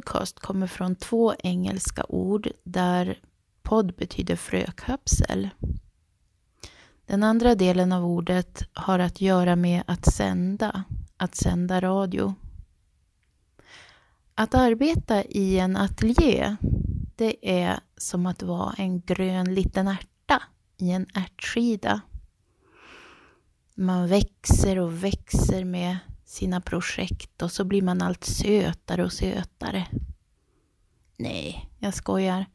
podcast kommer från två engelska ord där podd betyder frökapsel. Den andra delen av ordet har att göra med att sända, att sända radio. Att arbeta i en ateljé, det är som att vara en grön liten ärta i en ärtskida. Man växer och växer med sina projekt och så blir man allt sötare och sötare. Nej, jag skojar.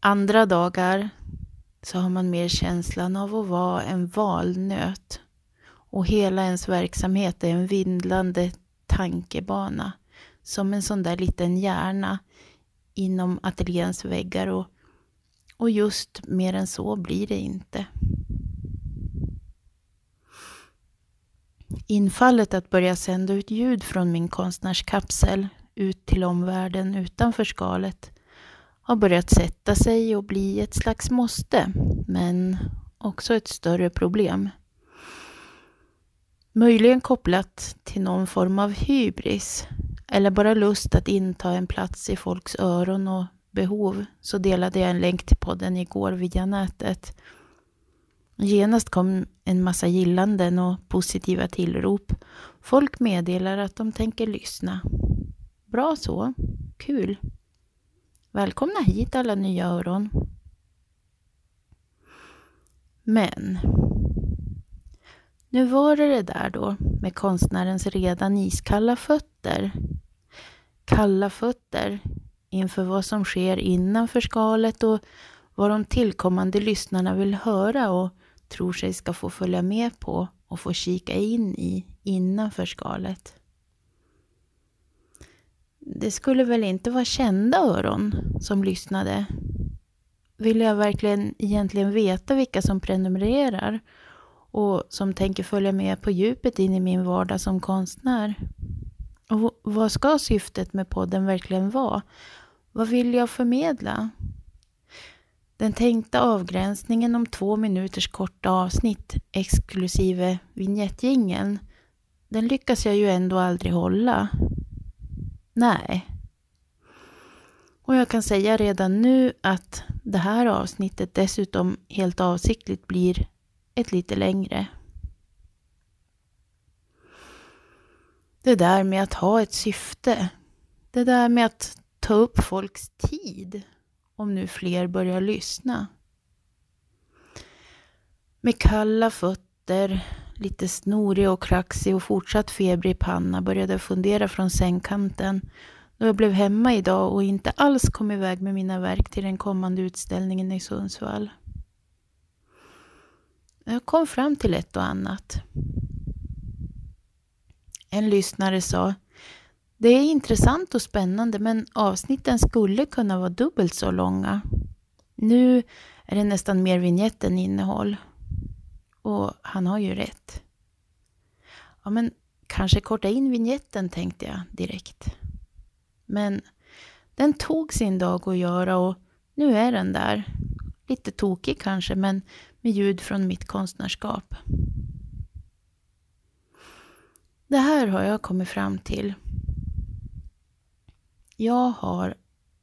Andra dagar så har man mer känslan av att vara en valnöt och hela ens verksamhet är en vindlande tankebana som en sån där liten hjärna inom ateljéns väggar och, och just mer än så blir det inte. Infallet att börja sända ut ljud från min konstnärskapsel ut till omvärlden utanför skalet har börjat sätta sig och bli ett slags måste, men också ett större problem. Möjligen kopplat till någon form av hybris eller bara lust att inta en plats i folks öron och behov så delade jag en länk till podden igår via nätet. Genast kom en massa gillanden och positiva tillrop. Folk meddelar att de tänker lyssna. Bra så, kul. Välkomna hit alla nya öron. Men nu var det det där då med konstnärens redan iskalla fötter. Kalla fötter inför vad som sker innanför skalet och vad de tillkommande lyssnarna vill höra och tror sig ska få följa med på och få kika in i innanför skalet. Det skulle väl inte vara kända öron som lyssnade? Vill jag verkligen egentligen veta vilka som prenumererar och som tänker följa med på djupet in i min vardag som konstnär? Och vad ska syftet med podden verkligen vara? Vad vill jag förmedla? Den tänkta avgränsningen om två minuters korta avsnitt exklusive vignettjingeln, den lyckas jag ju ändå aldrig hålla. Nej. Och jag kan säga redan nu att det här avsnittet dessutom helt avsiktligt blir ett lite längre. Det där med att ha ett syfte. Det där med att ta upp folks tid om nu fler börjar lyssna. Med kalla fötter, lite snorig och kraxig och fortsatt febrig panna började jag fundera från sängkanten då jag blev hemma idag och inte alls kom iväg med mina verk till den kommande utställningen i Sundsvall. Jag kom fram till ett och annat. En lyssnare sa det är intressant och spännande men avsnitten skulle kunna vara dubbelt så långa. Nu är det nästan mer vignett än innehåll. Och han har ju rätt. Ja, men kanske korta in vignetten tänkte jag direkt. Men den tog sin dag att göra och nu är den där. Lite tokig kanske, men med ljud från mitt konstnärskap. Det här har jag kommit fram till jag har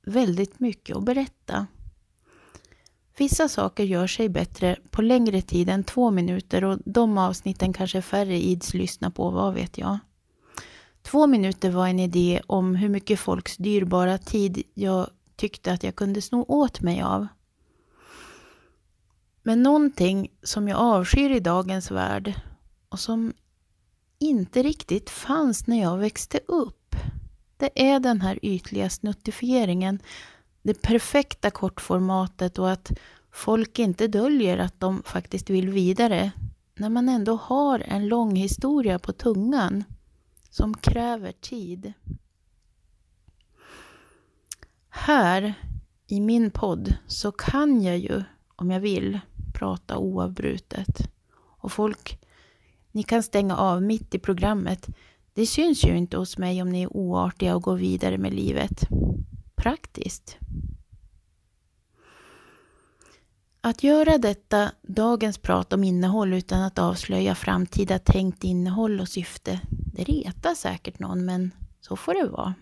väldigt mycket att berätta. Vissa saker gör sig bättre på längre tid än två minuter och de avsnitten kanske färre ids lyssna på, vad vet jag. Två minuter var en idé om hur mycket folks dyrbara tid jag tyckte att jag kunde sno åt mig av. Men någonting som jag avskyr i dagens värld och som inte riktigt fanns när jag växte upp det är den här ytliga snuttifieringen, det perfekta kortformatet och att folk inte döljer att de faktiskt vill vidare när man ändå har en lång historia på tungan som kräver tid. Här i min podd så kan jag ju, om jag vill, prata oavbrutet. Och folk, ni kan stänga av mitt i programmet det syns ju inte hos mig om ni är oartiga och går vidare med livet. Praktiskt. Att göra detta, dagens prat om innehåll utan att avslöja framtida tänkt innehåll och syfte, det retar säkert någon men Så får det vara.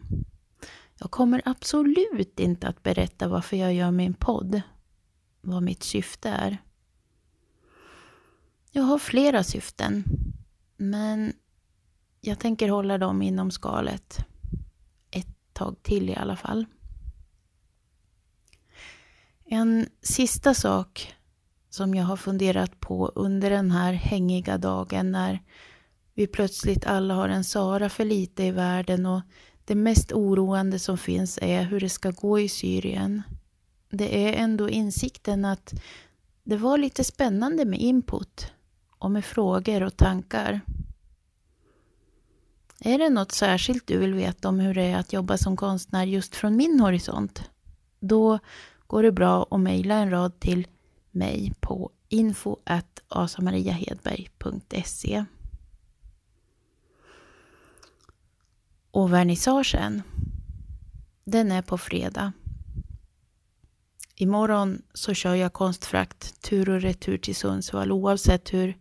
Jag kommer absolut inte att berätta varför jag gör min podd. Vad mitt syfte är. Jag har flera syften. Men jag tänker hålla dem inom skalet. Ett tag till i alla fall. En sista sak som jag har funderat på under den här hängiga dagen när vi plötsligt alla har en Sara för lite i världen och det mest oroande som finns är hur det ska gå i Syrien. Det är ändå insikten att det var lite spännande med input och med frågor och tankar. Är det något särskilt du vill veta om hur det är att jobba som konstnär just från min horisont? Då går det bra att mejla en rad till mig på info asamariahedberg.se. Och vernissagen, den är på fredag. Imorgon så kör jag konstfrakt tur och retur till Sundsvall oavsett hur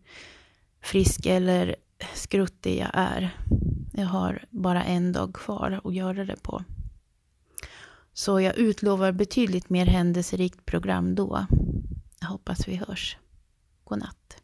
frisk eller skruttig jag är. Jag har bara en dag kvar att göra det på. Så jag utlovar betydligt mer händelserikt program då. Jag hoppas vi hörs. God natt.